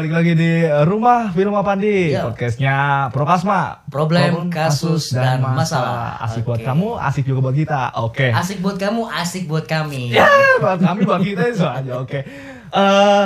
balik lagi di Rumah Firma Pandi Ya. Podcastnya Prokasma Problem, kasus, dan masalah. Asik buat Oke. kamu, asik juga buat kita Oke Asik buat kamu, asik buat kami. Ya, buat kami, buat kita itu aja Oke Eh,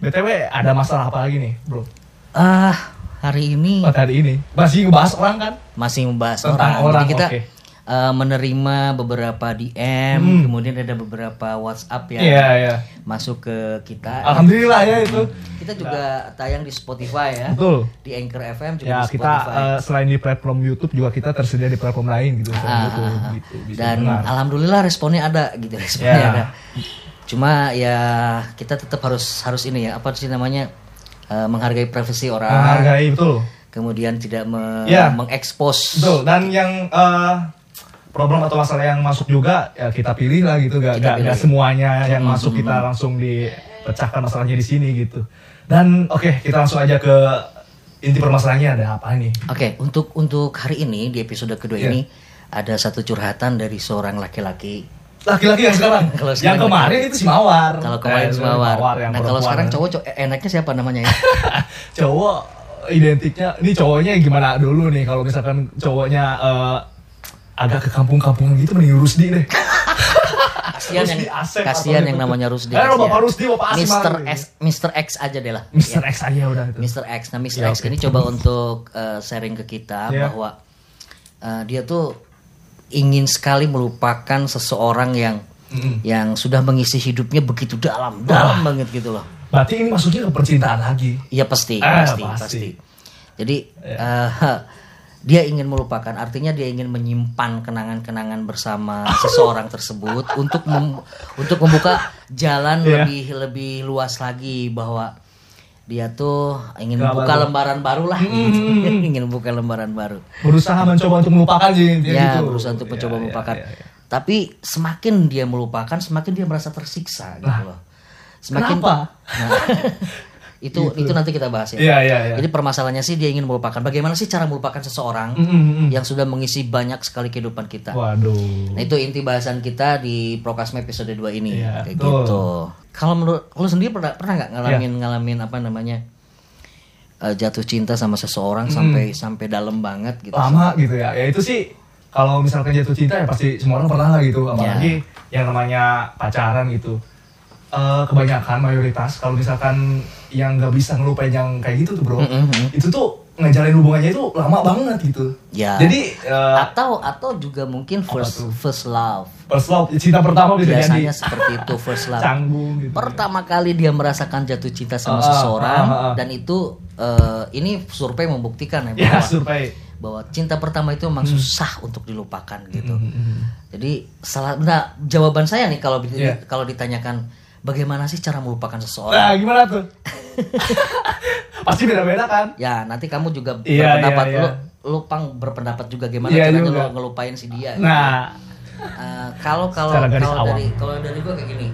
BTW ada masalah apa lagi nih bro? Ah, hari ini Buat hari ini Masih ngebahas orang kan? masih membahas Tentang orang. orang, Jadi kita oke. eh, menerima beberapa DM, Hmm. kemudian ada beberapa WhatsApp yang Iya, iya masuk ke kita. Alhamdulillah ya itu Kita juga tayang di Spotify ya. Betul Di Anchor FM juga Ya di kita Spotify. eh, selain di platform YouTube juga kita tersedia di platform lain gitu, Ah, YouTube, ah, ah. gitu bisa Dan dengar. alhamdulillah responnya ada gitu responnya Ya. ada. Cuma ya kita tetap harus harus ini ya apa sih namanya eh, menghargai privasi orang. menghargai betul kemudian tidak me- Ya. mengekspos Betul, dan yang eh, problem atau masalah yang masuk juga ya kita pilih lah gitu, gak, Kita gak, pilih. gak semuanya yang Hmm, masuk hmm, kita langsung dipecahkan masalahnya di sini gitu. Dan oke, kita langsung aja ke inti permasalahannya ada apa nih? Oke, untuk untuk hari ini di episode kedua Iya. ini ada satu curhatan dari seorang laki-laki. Laki-laki yang sekarang, Kalau yang kemarin itu si Mawar. Kalau kemarin Eh, Semawar. yang Nah, kalau sekarang cowok cowok- enaknya siapa namanya ya? cowok identiknya, ini cowoknya gimana dulu nih? Kalau misalkan cowoknya eh, agak ke kampung-kampungan gitu, mending Rusdi deh. Kasihan yang kasihan yang gitu. namanya Rusdi. Eh. Bapak Rusdi, Bapak aja. X, Mr. X aja deh lah. Mr. Ya. X aja udah itu. Mr. X. Nah, Mr. Ya, X ini coba untuk eh, sharing ke kita Ya. bahwa eh, dia tuh ingin sekali melupakan seseorang yang Mm. yang sudah mengisi hidupnya begitu dalam, dalam banget gitu loh. Berarti ini maksudnya ke percintaan lagi. Iya pasti, Eh, pasti, pasti. pasti. Jadi eh, dia ingin melupakan, artinya dia ingin menyimpan kenangan-kenangan bersama seseorang tersebut untuk mem- untuk membuka jalan Iya. lebih lebih luas lagi bahwa dia tuh ingin Gak membuka baru. lembaran baru lah, Mm, gitu. ingin membuka lembaran baru. Berusaha mencoba untuk melupakan sih intinya Ya, gitu. berusaha untuk mencoba Ya, ya, melupakan. ya, ya. Tapi semakin dia melupakan, semakin dia merasa tersiksa gitu loh. Semakin Kenapa? Nah, itu itu nanti kita bahas ya. Iya, iya, iya. Jadi permasalahannya sih dia ingin melupakan. Bagaimana sih cara melupakan seseorang Mm, mm, mm. yang sudah mengisi banyak sekali kehidupan kita. Waduh. Nah, itu inti bahasan kita di Prokasma episode 2 ini. Iya, Kayak betul. gitu. Kalau menurut lu sendiri pernah pernah nggak ngalamin ngalamin apa namanya? eh, jatuh cinta sama seseorang sampai sampai dalam banget gitu. Lama gitu ya. Ya itu sih kalau misalkan jatuh cinta ya pasti semua orang pernah lah gitu. Apalagi yang namanya pacaran gitu. Eh, kebanyakan mayoritas kalau misalkan yang nggak bisa ngelupain yang kayak gitu tuh bro, Mm, mm, mm. itu tuh ngejalin hubungannya itu lama banget gitu. Ya. Jadi eh, atau atau juga mungkin first first love. first love cinta pertama bisa Biasanya jadi seperti itu first love. canggung gitu. Pertama kali dia merasakan jatuh cinta sama ah, seseorang ah, ah. dan itu eh, ini survei membuktikan ya Ya bahwa survei. bahwa cinta pertama itu memang susah untuk dilupakan gitu. Hmm. Jadi salah nah jawaban saya nih kalau Iya. kalau ditanyakan bagaimana sih cara melupakan seseorang? Nah gimana tuh? Pasti beda-beda kan? Ya, nanti kamu juga Iya, berpendapat iya, lu iya. lu pang berpendapat juga gimana Iya caranya juga. lu ngelupain si dia. Nah, Eh, kalau kalau kalau dari kalau dari gua kayak gini.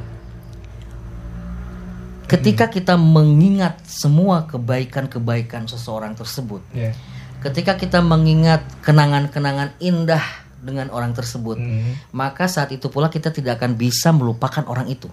Ketika kita mengingat semua kebaikan-kebaikan seseorang tersebut, ya. ketika kita mengingat kenangan-kenangan indah dengan orang tersebut, Hmm. maka saat itu pula kita tidak akan bisa melupakan orang itu.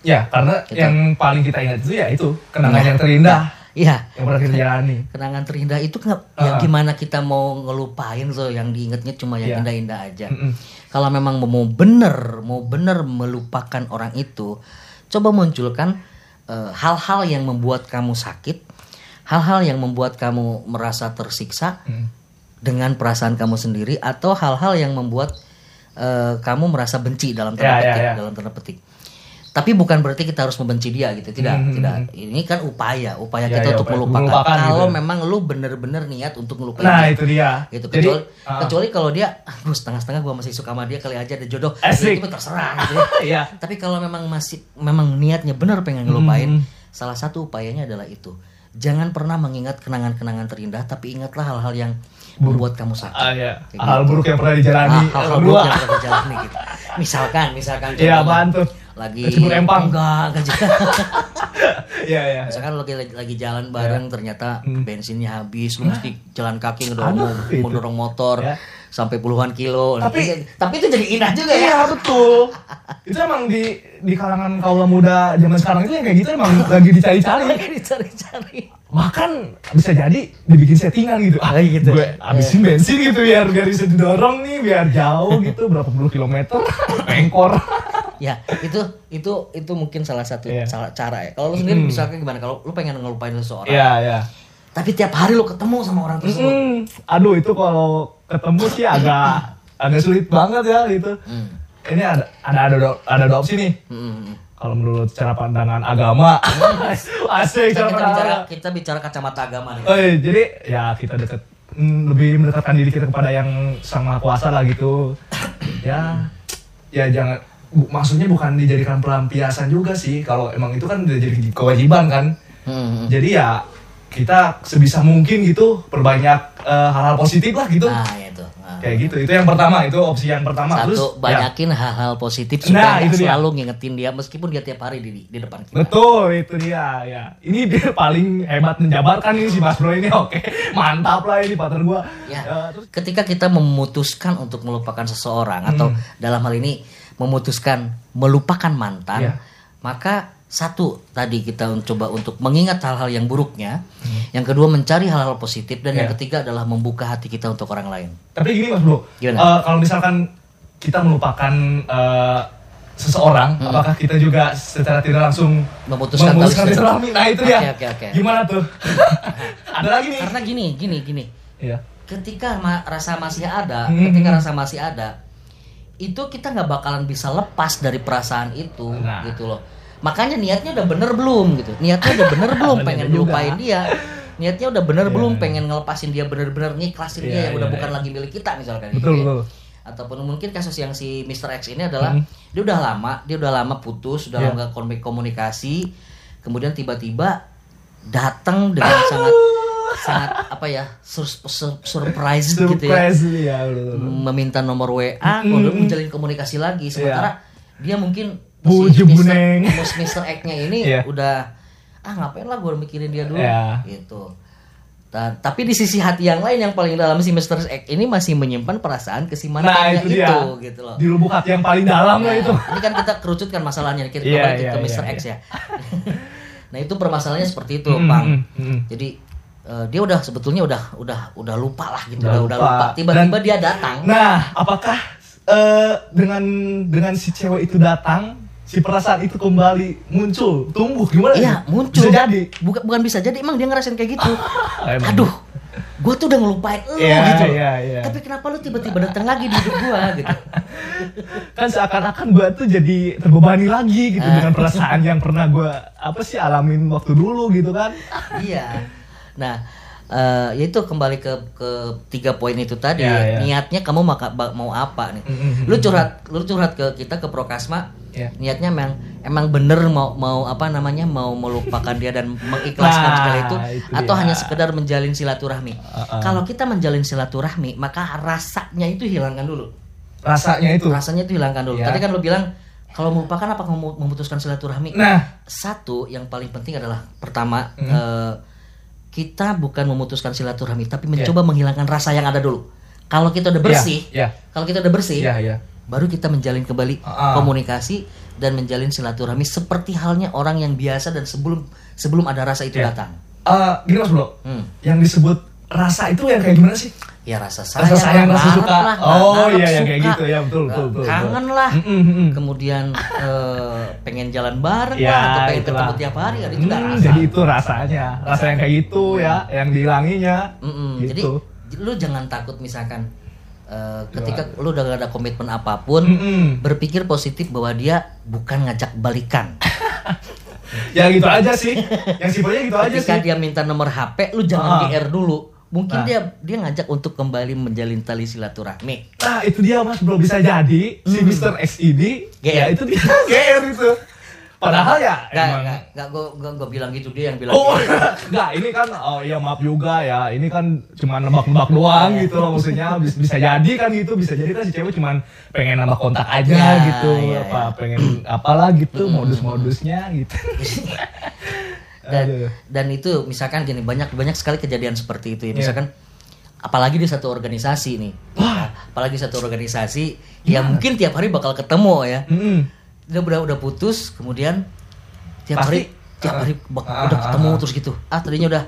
Ya, karena Gitu. yang paling kita ingat itu ya itu kenangan yang terindah Iya, yang pernah kita jalani. kenangan terindah itu nggak Ah. yang gimana kita mau ngelupain so yang diingetnya cuma yang Iya. indah-indah aja. Mm-mm. Kalau memang mau bener, mau bener melupakan orang itu, coba munculkan eh, hal-hal yang membuat kamu sakit, hal-hal yang membuat kamu merasa tersiksa Mm. dengan perasaan kamu sendiri, atau hal-hal yang membuat eh, kamu merasa benci dalam tanda Ya, ya, petik, ya. dalam tanda petik. Tapi bukan berarti kita harus membenci dia gitu, tidak, Hmm, tidak. Ini kan upaya, upaya Ya, kita ya, untuk upaya melupakan. melupakan Kalau gitu. memang lu bener-bener niat untuk ngelupain Nah, dia itu dia. gitu Jadi, kecuali ah. kecuali kalau dia aduh setengah-setengah gua masih suka sama dia kali aja ada jodoh Asik. itu terserah gitu ya. Iya. tapi kalau memang masih memang niatnya benar pengen ngelupain Hmm. salah satu upayanya adalah itu jangan pernah mengingat kenangan-kenangan terindah tapi ingatlah hal-hal yang membuat kamu sakit Ah, ya. Kayak Hal gitu. buruk yang pernah dijalani Ah, hal-hal eh, buruk yang pernah dijalani gitu misalkan misalkan Iya, tuh? Lagi Ke Cibur Empang. enggak enggak juga. Iya iya. misalkan lagi lagi, jalan bareng ternyata bensinnya habis lu mesti jalan kaki ngedorong ngedorong motor Ya. sampai puluhan kilo Tapi- tapi itu jadi indah juga ya Iya betul. itu emang di di kalangan kaula muda zaman sekarang itu yang kayak gitu emang lagi dicari-cari. lagi dicari-cari Bahkan bisa jadi dibikin settingan gitu. Ah, gitu. gue habisin bensin gitu biar biar bisa didorong nih biar jauh gitu berapa puluh kilometer pengkor. Ya itu itu itu mungkin salah satu Iya. salah cara ya kalau lu sendiri misalkan gimana kalau lu pengen ngelupain seseorang Iya iya. tapi tiap hari lu ketemu sama orang tersebut Hmm, aduh itu kalau ketemu sih agak agak sulit banget ya gitu. Hmm. Ini ada ada ada ada dua opsi nih. Hmm. Kalau menurut cara pandangan agama, asik kita, cara kita pandangan. bicara kita bicara kacamata agama nih Oh, iya, jadi ya kita deket mm, lebih mendekatkan diri kita kepada yang sang maha kuasa lah gitu. Ya, ya jangan bu- maksudnya bukan dijadikan pelampiasan juga sih. Kalau emang itu kan udah jadi kewajiban kan. Hmm. Jadi ya kita sebisa mungkin gitu perbanyak eh, hal-hal positif lah gitu. nah itu Nah. Kayak gitu. Itu yang pertama, itu opsi yang pertama. Satu, Terus ya, banyakin hal-hal positif Nah, supaya nggak itu dia. selalu ngingetin dia meskipun dia tiap hari di, di depan kita. Betul, itu dia ya. Ini dia paling hebat menjabarkan ini si Mas Bro ini. Oke, mantap lah ini partner gua. Ya. Ya, terus Ketika kita memutuskan untuk melupakan seseorang atau dalam hal ini memutuskan melupakan mantan, Ya. maka satu tadi kita coba untuk mengingat hal-hal yang buruknya, yang kedua mencari hal-hal positif dan yang Ya. ketiga adalah membuka hati kita untuk orang lain. Tapi gini mas bro, Gimana? Eh, kalau misalkan kita melupakan eh, seseorang, apakah kita juga secara tidak langsung Memutuskan tali memutuskan silaturahmi? silaturahmi? Nah itu dia. Oke, oke, oke. Gimana tuh? Ada lagi nih. Karena gini, gini, gini. Iya. ketika ma- rasa masih ada, Hmm. ketika rasa masih ada, itu kita nggak bakalan bisa lepas dari perasaan itu, Nah. gitu loh. Makanya niatnya udah bener belum gitu, niatnya udah bener belum pengen ngelupain dia, niatnya udah bener Iya, belum pengen ngelepasin dia bener-bener ngiklasin Iya, dia yang udah iya, bukan iya. lagi milik kita misalkan. Betul gitu ya. betul. Ataupun mungkin kasus yang si Mr. X ini adalah Hmm. dia udah lama, dia udah lama putus, udah Iya. lama komunikasi, kemudian tiba-tiba datang dengan sangat sangat apa ya sur- sur- surprise, gitu ya Surprise ya. meminta nomor WA Mm-mm. untuk menjalin komunikasi lagi sementara dia mungkin si. Mr. Mr. X-nya ini Iya. udah ah ngapain lah gue mikirin dia dulu Iya. gitu Dan, tapi di sisi hati yang lain yang paling dalam si Mr. X ini masih menyimpan perasaan ke si Nah itu dia. gitu loh. Di lubuk hati yang paling dalam lah Nah, itu. Ini kan kita kerucutkan masalahnya kita Iya, kembali iya, ke iya, Mr. iya. X ya. nah itu permasalahannya seperti itu, Mm, Bang. mm, mm. Jadi eh, dia udah sebetulnya udah udah udah lupa lah gitu, Udah udah, lupa. lupa. Tiba-tiba dia datang. Nah, apakah eh, dengan dengan si cewek itu datang, si perasaan itu kembali muncul, tumbuh gimana? Iya, muncul. Bisa jadi. Bukan bukan bisa jadi, emang dia ngerasain kayak gitu. Aduh, gue tuh udah ngelupain lu Iya, gitu. loh. iya, iya. Tapi kenapa lu tiba-tiba datang lagi di hidup gua gitu? Kan seakan-akan gua tuh jadi terbebani lagi gitu Ah. dengan perasaan yang pernah gua apa sih alamin waktu dulu gitu kan. iya. Nah, eh ya itu kembali ke ke tiga poin itu tadi. Iya, iya. Niatnya kamu maka, mau apa nih? Mm-mm. Lu curhat, lu curhat ke kita ke Prokasma. Iya. Niatnya emang emang bener mau mau apa namanya mau melupakan dia dan mengikhlaskan Nah, segala itu, itu atau dia. hanya sekedar menjalin silaturahmi. Uh-uh. Kalau kita menjalin silaturahmi, maka rasanya itu hilangkan dulu. Rasanya itu. Rasanya itu hilangkan dulu. Iya. Tadi kan lu bilang kalau melupakan apa memutuskan silaturahmi? Nah, satu yang paling penting adalah pertama Hmm. eh, kita bukan memutuskan silaturahmi tapi mencoba menghilangkan rasa yang ada dulu kalau kita udah bersih Iya, kalau kita udah bersih iya, iya. baru kita menjalin kembali Ah. komunikasi dan menjalin silaturahmi seperti halnya orang yang biasa dan sebelum sebelum ada rasa itu Iya. datang Eh, gini Mas Bro, Hmm. yang disebut rasa itu yang kayak gimana sih? ya rasa sayang, Rasa sayang, rasa suka. lah, Oh, iya, yang kayak gitu, ya, betul, betul, betul, kangen betul. lah Mm, mm, mm. kemudian eh, pengen jalan bareng Ya, lah atau pengen itulah. ketemu tiap hari ada juga Hmm, rasa Jadi itu rasanya, rasa yang kayak gitu ya, yang dihilanginya. Mm-mm. Jadi Gitu. lu jangan takut misalkan eh, ketika lu udah gak ada komitmen apa pun, Mm-mm. berpikir positif bahwa dia bukan ngajak balikan. Ya gitu aja sih. Yang simpelnya gitu aja ketika sih. dia minta nomor HP, lu jangan Ah. GR dulu. Mungkin Nah. dia dia ngajak untuk kembali menjalin tali silaturahmi. Nah itu dia mas bro bisa jadi si Mr. X ini GR. ya itu dia GR itu Padahal ya Nggak, emang- nggak, nggak, gue, gue, gue bilang gitu dia yang bilang. Oh, gitu. enggak, ini kan oh iya maaf juga ya. Ini kan cuma nebak-nebak doang gitu loh maksudnya bisa, bisa jadi kan gitu, bisa jadi kan si cewek cuma pengen nambah kontak aja Ya, gitu. iya, apa pengen apalah gitu modus-modusnya gitu. dan Aduh. dan itu misalkan gini banyak banyak sekali kejadian seperti itu ya. Iya. misalkan apalagi di satu organisasi nih. Ya, apalagi satu organisasi ya mungkin tiap hari bakal ketemu ya. Mm-mm. udah udah udah putus kemudian tiap Pasti, hari tiap hari bak- ah, udah ah, ketemu ah. terus gitu. Ah tadinya udah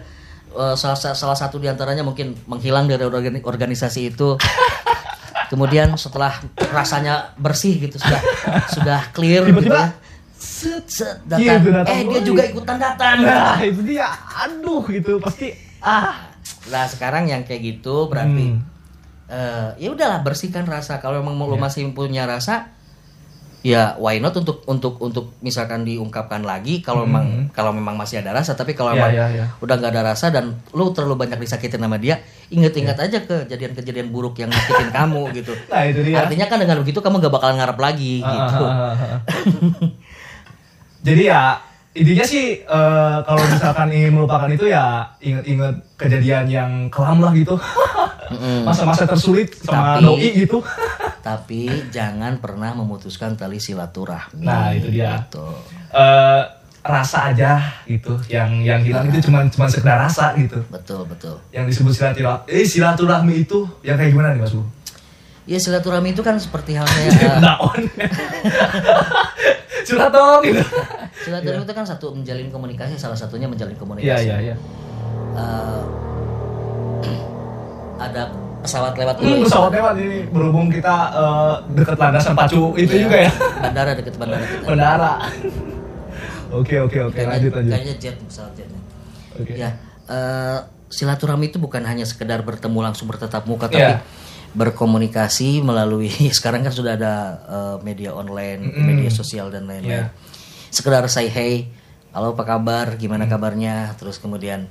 eh, salah sa- salah satu di antaranya mungkin menghilang dari organi- organisasi itu. Kemudian setelah rasanya bersih gitu sudah sudah clear gitu Tiba-tiba, ya set set datang Gitu, datang eh dia lagi. juga ikutan datang Nah, itu dia. Aduh gitu pasti ah nah sekarang yang kayak gitu berarti Hmm. eh, ya udahlah bersihkan rasa kalau memang lo Iya. masih punya rasa ya why not untuk untuk untuk misalkan diungkapkan lagi kalau memang kalau memang masih ada rasa tapi kalau Hmm. Iya, memang iya, iya. udah nggak ada rasa dan lu terlalu banyak disakitin sama dia inget-inget Iya. aja kejadian-kejadian buruk yang nyakitin kamu gitu Nah, itu dia. artinya kan dengan begitu kamu gak bakal ngarep lagi Ah, gitu ah, ah, ah. Jadi ya intinya sih eh, kalau misalkan ingin melupakan itu ya inget-inget kejadian yang kelam lah gitu. Masa-masa tersulit sama Tapi- doi gitu. tapi jangan pernah memutuskan tali silaturahmi Nah, itu dia. gitu. Eh, rasa aja gitu. Yang yang hilang itu cuma cuma sekedar rasa gitu. betul betul Yang disebut silaturahmi, eh silaturahmi itu yang kayak gimana nih Mas Bu? Ya silaturahmi itu kan seperti halnya Daon. Curhat dong gitu. silaturahmi itu kan satu menjalin komunikasi salah satunya menjalin komunikasi. Iya iya iya. Eh, ada pesawat lewat dulu. Hmm, pesawat lewat ini berhubung kita eh, dekat landasan pacu itu Iya, juga ya. Bandara deket bandara kita. Bandara. Oke oke oke lanjut lanjut. Kayaknya jet pesawat jetnya. Oke. Ya, eh, silaturahmi itu bukan hanya sekedar bertemu langsung bertatap muka, tapi Iya. Berkomunikasi melalui sekarang kan sudah ada eh, media online, Mm-mm. media sosial dan lain-lain. Iya. Sekedar say hey, halo apa kabar, gimana Mm. kabarnya, terus kemudian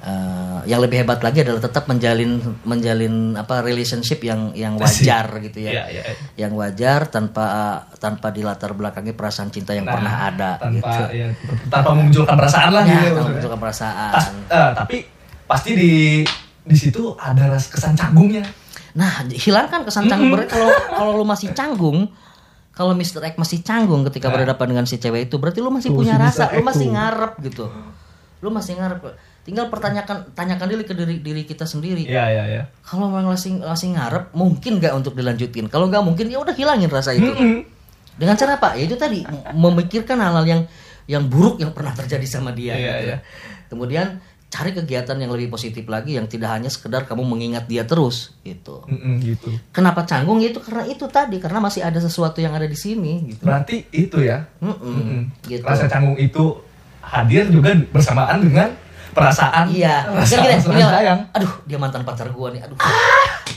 eh, yang lebih hebat lagi adalah tetap menjalin menjalin apa relationship yang yang wajar gitu ya, Iya iya. yang wajar tanpa tanpa dilatar belakangi perasaan cinta yang Nah, pernah ada tanpa gitu. ya, tanpa memunculkan perasaan lah Ya, gitu. menunjukkan perasaan. Tas- eh, tapi pasti di di situ ada kesan canggungnya. Nah, hilangkan kesan canggung berarti kalau kalau lu masih canggung, kalau Mr. X masih canggung ketika Nah. berhadapan dengan si cewek itu, berarti lu masih Tuh, punya si rasa, lu masih ngarep gitu. Lu masih ngarep. Tinggal pertanyakan tanyakan diri ke diri diri kita sendiri. Iya iya iya. Kalau memang masih masih ngarep, mungkin nggak untuk dilanjutin. Kalau nggak mungkin ya udah hilangin rasa itu. Mm-mm. Dengan cara apa? Ya itu tadi memikirkan hal-hal yang yang buruk yang pernah terjadi sama dia. Iya, gitu. iya. Kemudian cari kegiatan yang lebih positif lagi yang tidak hanya sekedar kamu mengingat dia terus gitu. Mm-mm, gitu. Kenapa canggung Ya itu karena itu tadi karena masih ada sesuatu yang ada di sini gitu. Berarti itu ya. Mm-mm, Mm-mm. gitu. Rasa canggung itu hadir juga bersamaan dengan perasaan Iya, rasa, kan gini, rasa gini, sayang. aduh dia mantan pacar gua nih, aduh,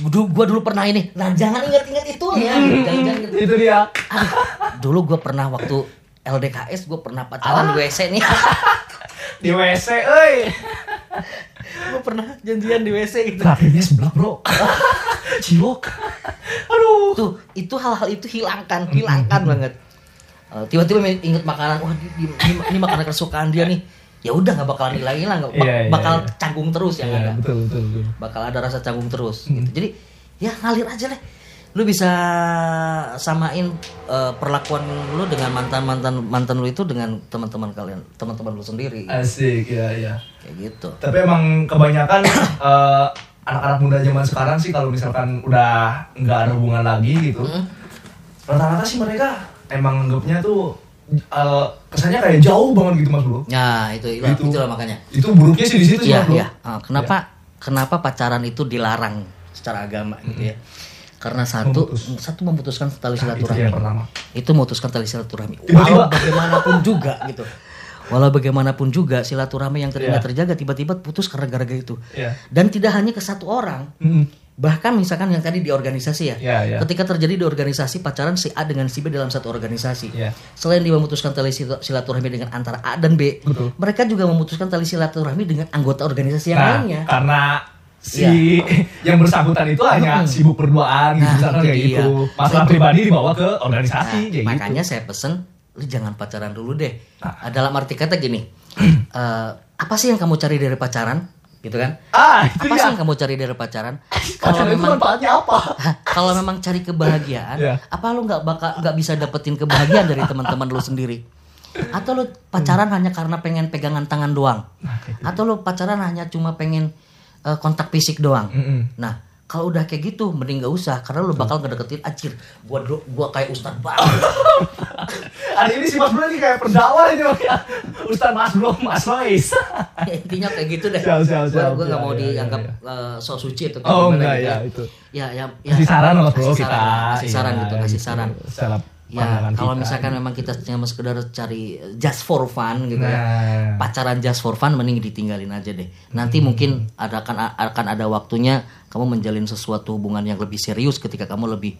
dulu gua dulu pernah ini, nah jangan ingat-ingat itu ya, jangan, jangan ingat. Itu dia. aduh, dulu gua pernah waktu LDKS gua pernah pacaran di WC nih, Di WC, euy. gua pernah janjian di WC gitu. Terakhirnya sebelah, Bro. Cilok. Aduh. Tuh, itu hal-hal itu hilangkan, hilangkan banget. Eh, Tiba-tiba inget makanan, wah ini, ini makanan kesukaan dia nih. Ya udah nggak bakalan hilang-hilang, nggak- bak- Iya, iya, bakal iya. canggung terus yang Iya, ada. betul betul betul. bakal ada rasa canggung terus gitu. Jadi ya ngalir aja deh. Lu bisa samain eh, perlakuan lu dengan mantan mantan mantan lu itu dengan teman-teman kalian, teman-teman lu sendiri. Asik, ya ya. Kayak gitu. Tapi emang kebanyakan eh, anak-anak muda zaman sekarang sih kalau misalkan udah nggak ada hubungan lagi gitu, rata-rata sih mereka emang anggapnya tuh eh, kesannya kayak jauh banget gitu mas bro. Nah, itu itulah, Gitu. itulah makanya. Itu buruknya sih di situ sih Iya, mas bro. iya. Ah, kenapa kenapa pacaran itu dilarang secara agama gitu ya? Karena satu Memutus. satu memutuskan tali Nah, itu silaturahmi. yang pertama. itu memutuskan tali silaturahmi. Walau bagaimanapun juga gitu. Walau bagaimanapun juga silaturahmi yang tadinya Iya. terjaga tiba-tiba putus karena gara-gara itu. Iya. Dan tidak hanya ke satu orang, Mm-mm. bahkan misalkan yang tadi di organisasi ya. Iya, iya. Ketika terjadi di organisasi pacaran si A dengan si B dalam satu organisasi. Iya. Selain dia memutuskan tali sil- silaturahmi dengan antara A dan B, Betul. mereka juga memutuskan tali silaturahmi dengan anggota organisasi yang Nah, lainnya. karena si yang bersangkutan itu hanya sibuk berduaan gitu, Nah, misalkan itu kayak dia. gitu. Masalah pribadi dibawa ke organisasi Nah, kayak makanya gitu. saya pesen lu jangan pacaran dulu deh. Ah. Dalam arti kata gini, eh, apa sih yang kamu cari dari pacaran? Gitu kan? Ah, itu Apa ya. sih yang kamu cari dari pacaran? Kalau memang manfaatnya apa? Kalau memang cari kebahagiaan, Iya. apa lu nggak bakal nggak bisa dapetin kebahagiaan dari teman-teman lu sendiri? Atau lu pacaran hanya karena pengen pegangan tangan doang? Nah, gitu. Atau lu pacaran hanya cuma pengen eh, kontak fisik doang? Mm-mm. Nah, kalau udah kayak gitu, mending gak usah karena lu bakal ngedeketin acir. Gua gua kayak ustadz banget. Hari ini si Mas Bro ini kayak pendakwah ini ya. Ustaz Mas Bro, Mas Lois. Intinya kayak gitu deh. Siap, siap, Gua siap. gua nggak Ya, mau ya, dianggap ya, eh, sok suci atau Oh enggak gitu ya itu. Ya, ya, ya. Kasih saran Mas Bro Kasih kita. saran, kasih saran Iya, gitu, kasih gitu. saran. Ya, kalau kita. misalkan memang kita cuma sekedar cari just for fun gitu ya. Nah. Pacaran just for fun mending ditinggalin aja deh. Nanti Hmm. mungkin ada akan akan ada waktunya kamu menjalin sesuatu hubungan yang lebih serius ketika kamu lebih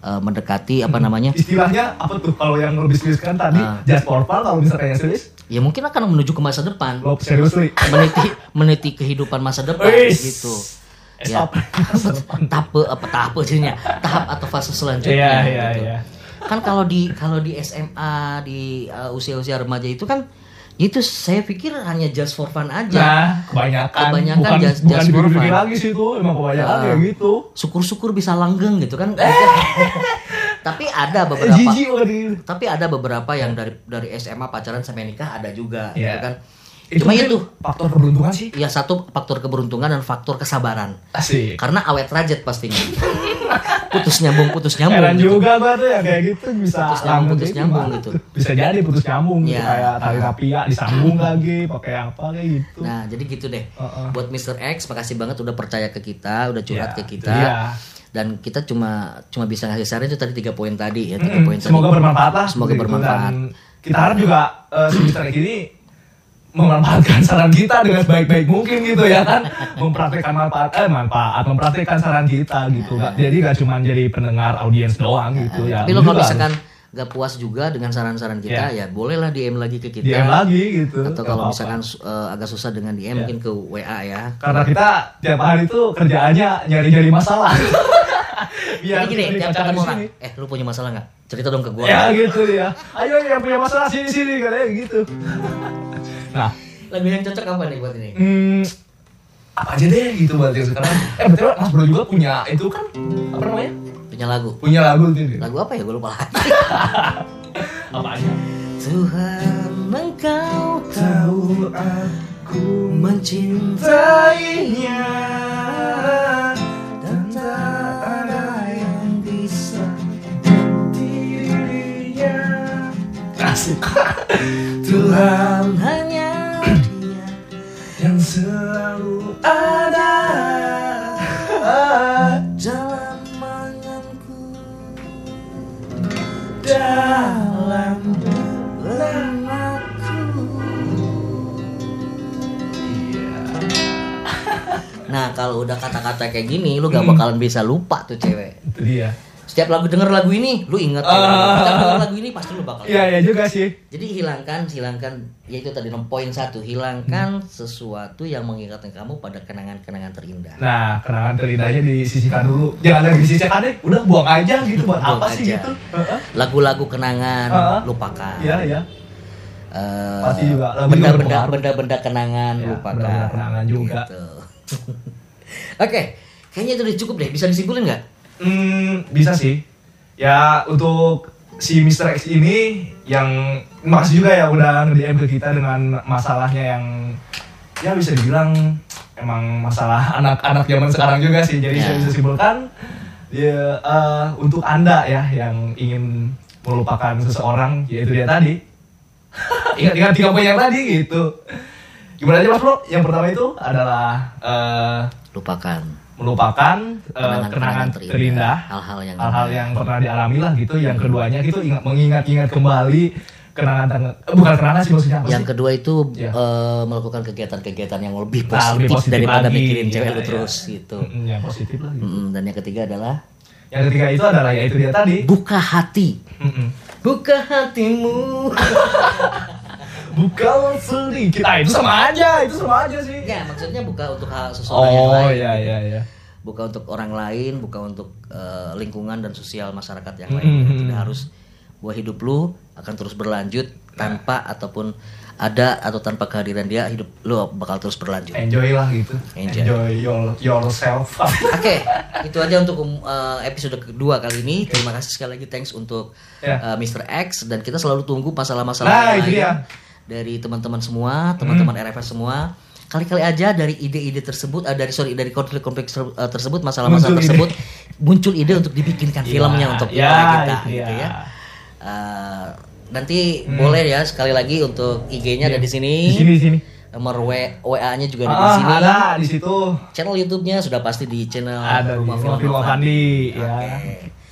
eh, mendekati apa Hmm. namanya? Istilahnya apa tuh kalau yang lebih serius kan tadi Ah. just for fun kalau misalkan yang serius Ya mungkin akan menuju ke masa depan. lo seriously. meniti meniti kehidupan masa depan Wis. gitu. Stop. tahap apa tahap jadinya tahap atau fase selanjutnya Iya iya gitu. iya. Kan kalau di kalau di SMA di uh, usia-usia remaja itu kan itu saya pikir hanya just for fun aja Nah, kebanyakan, Kebanyakan bukan, just- bukan just for fun. lagi sih itu, emang kebanyakan Ah. ya gitu. syukur-syukur bisa langgeng gitu kan tapi ada beberapa tapi ada beberapa yang dari dari SMA pacaran sampai nikah ada juga Iya. gitu kan Itu cuma itu faktor keberuntungan sih. ya satu faktor keberuntungan dan faktor kesabaran Asik. karena awet rajet pastinya putus nyambung putus nyambung Heran gitu. juga gua tuh ya kayak gitu bisa Putus nyambung, putus kayak nyambung gitu. Bisa jadi putus nyambung gitu Iya. kayak tali rapia disambung lagi pakai apa kayak gitu. Nah, jadi gitu deh. Heeh. Buat Mr. X, makasih banget udah percaya ke kita, udah curhat Ya, ke kita. dia. Dan kita cuma cuma bisa ngasih saran itu tadi tiga poin tadi ya, tiga Mm, poin tadi. semoga bermanfaat lah. Semoga gitu. bermanfaat. Dan kita harap juga uh. X ini memanfaatkan saran kita dengan baik-baik mungkin gitu ya kan mempraktekkan manfaat eh manfaat mempraktekkan saran kita gitu Nggak- jadi gak cuma jadi pendengar audiens doang gitu ya Tapi lo kalau misalkan gak puas juga dengan saran-saran kita, ya bolehlah DM lagi ke kita. DM lagi gitu Atau kalau apa-apa. misalkan eh, agak susah dengan DM, Ya. mungkin ke WA ya. karena kita tiap hari itu kerjaannya nyari-nyari masalah Jadi biar gini, kita tiap ketemu orang, eh lu punya masalah nggak? Cerita dong ke gua. ya gitu ya ayo yang punya masalah sini sini katanya gitu nah Lagu yang cocok apa nih buat ini? hmm, apa aja deh gitu buat yang sekarang eh betul mas bro juga punya itu kan apa namanya Punya lagu. punya lagu gitu Lagu apa ya? Gue lupa lagi. apa aja Tuhan engkau tahu aku mencintainya dan tak ada yang bisa dirinya Tuhan kalau udah kata-kata kayak gini lu gak bakalan bisa lupa tuh cewek itu dia Setiap lagu denger lagu ini lu inget Ah. Setiap denger lagu ini pasti lu bakal iya iya juga sih Jadi hilangkan, hilangkan, yaitu tadi nom- poin satu, hilangkan sesuatu yang mengingatkan kamu pada kenangan-kenangan terindah. nah kenangan terindahnya disisihkan dulu jangan lagi disisihkan deh udah buang aja gitu buat Buang apa sih aja. gitu Heeh. Lagu-lagu kenangan, Ah. lupakan. iya iya Eh, Pasti juga, benda-benda benda-benda kenangan, Ya, lupakan. benda-benda kenangan juga. Gitu. Oke, kayaknya itu udah cukup deh. Bisa disimpulin nggak? Hmm, bisa sih. Ya untuk si Mr. X ini yang makasih juga ya udah nge-DM ke kita dengan masalahnya yang ya bisa dibilang emang masalah anak-anak zaman sekarang juga sih. Jadi Ya. saya bisa simpulkan ya eh, untuk Anda ya yang ingin melupakan seseorang yaitu dia tadi. Ingat-ingat tiga poin yang tadi gitu. Gimana aja Mas Bro? Yang pertama itu adalah eh, Lupakan. melupakan eh, kenangan terindah. terindah Hal-hal yang hal-hal yang pernah dialami lah gitu yang keduanya gitu ingat mengingat-ingat kembali kenangan eh, bukan kenangan sih maksudnya apa Yang sih? kedua itu eh, melakukan kegiatan-kegiatan yang lebih Nah, positif, lebih positif daripada lagi. mikirin cewek Iya, lu iya. terus gitu. Mm, yang positif lah gitu. Mm, dan yang ketiga adalah yang ketiga itu adalah ya itu dia tadi buka hati. Mm-mm. Buka hatimu. bukan sedikit ah itu sama aja itu sama aja sih ya, maksudnya buka untuk hal seseorang yang oh lain. iya iya iya Buka untuk orang lain, buka untuk eh, lingkungan dan sosial masyarakat yang lain. mm, Tidak mm. harus bahwa hidup lu akan terus berlanjut tanpa ataupun ada atau tanpa kehadiran dia hidup lu bakal terus berlanjut. Enjoy lah gitu. Enjoy. your, yourself. Oke, itu aja untuk uh, episode kedua kali ini. Terima kasih sekali lagi thanks untuk Ya. uh, Mr. X dan kita selalu tunggu masalah-masalah Nah, yang itu lain dia. Dari teman-teman semua, teman-teman RFS semua. Kali-kali aja dari ide-ide tersebut, uh, dari sorry dari konflik-konflik uh, tersebut, masalah-masalah Muncul ide. tersebut muncul ide untuk dibikinkan filmnya Ya, untuk idola kita, itu gitu ya. Uh, nanti boleh ya sekali lagi untuk IG-nya ada di sini. Di sini, di sini. Nomor WA-nya juga ada di Ah, sini. ada di situ. Channel YouTube-nya sudah pasti di channel Ada di Rumah Film Film. Fandi ya.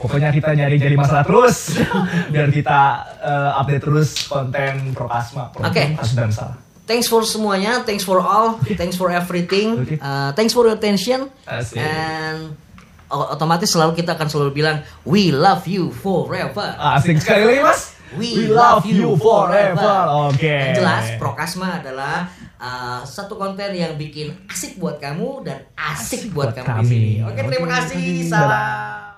Pokoknya kita nyari jadi masalah terus biar kita eh, update terus konten Prokasma, Oke. kasus dan salah. Thanks for semuanya, thanks for all, thanks for everything, uh, thanks for your attention, Asik. and otomatis selalu kita akan selalu bilang we love you forever. Asik sekali lagi mas. We love you forever. Oke. Yang jelas, Prokasma adalah uh, satu konten yang bikin asik buat kamu dan asik, buat, buat kamu di sini. kami. Oke, kasih. terima kasih. Salam.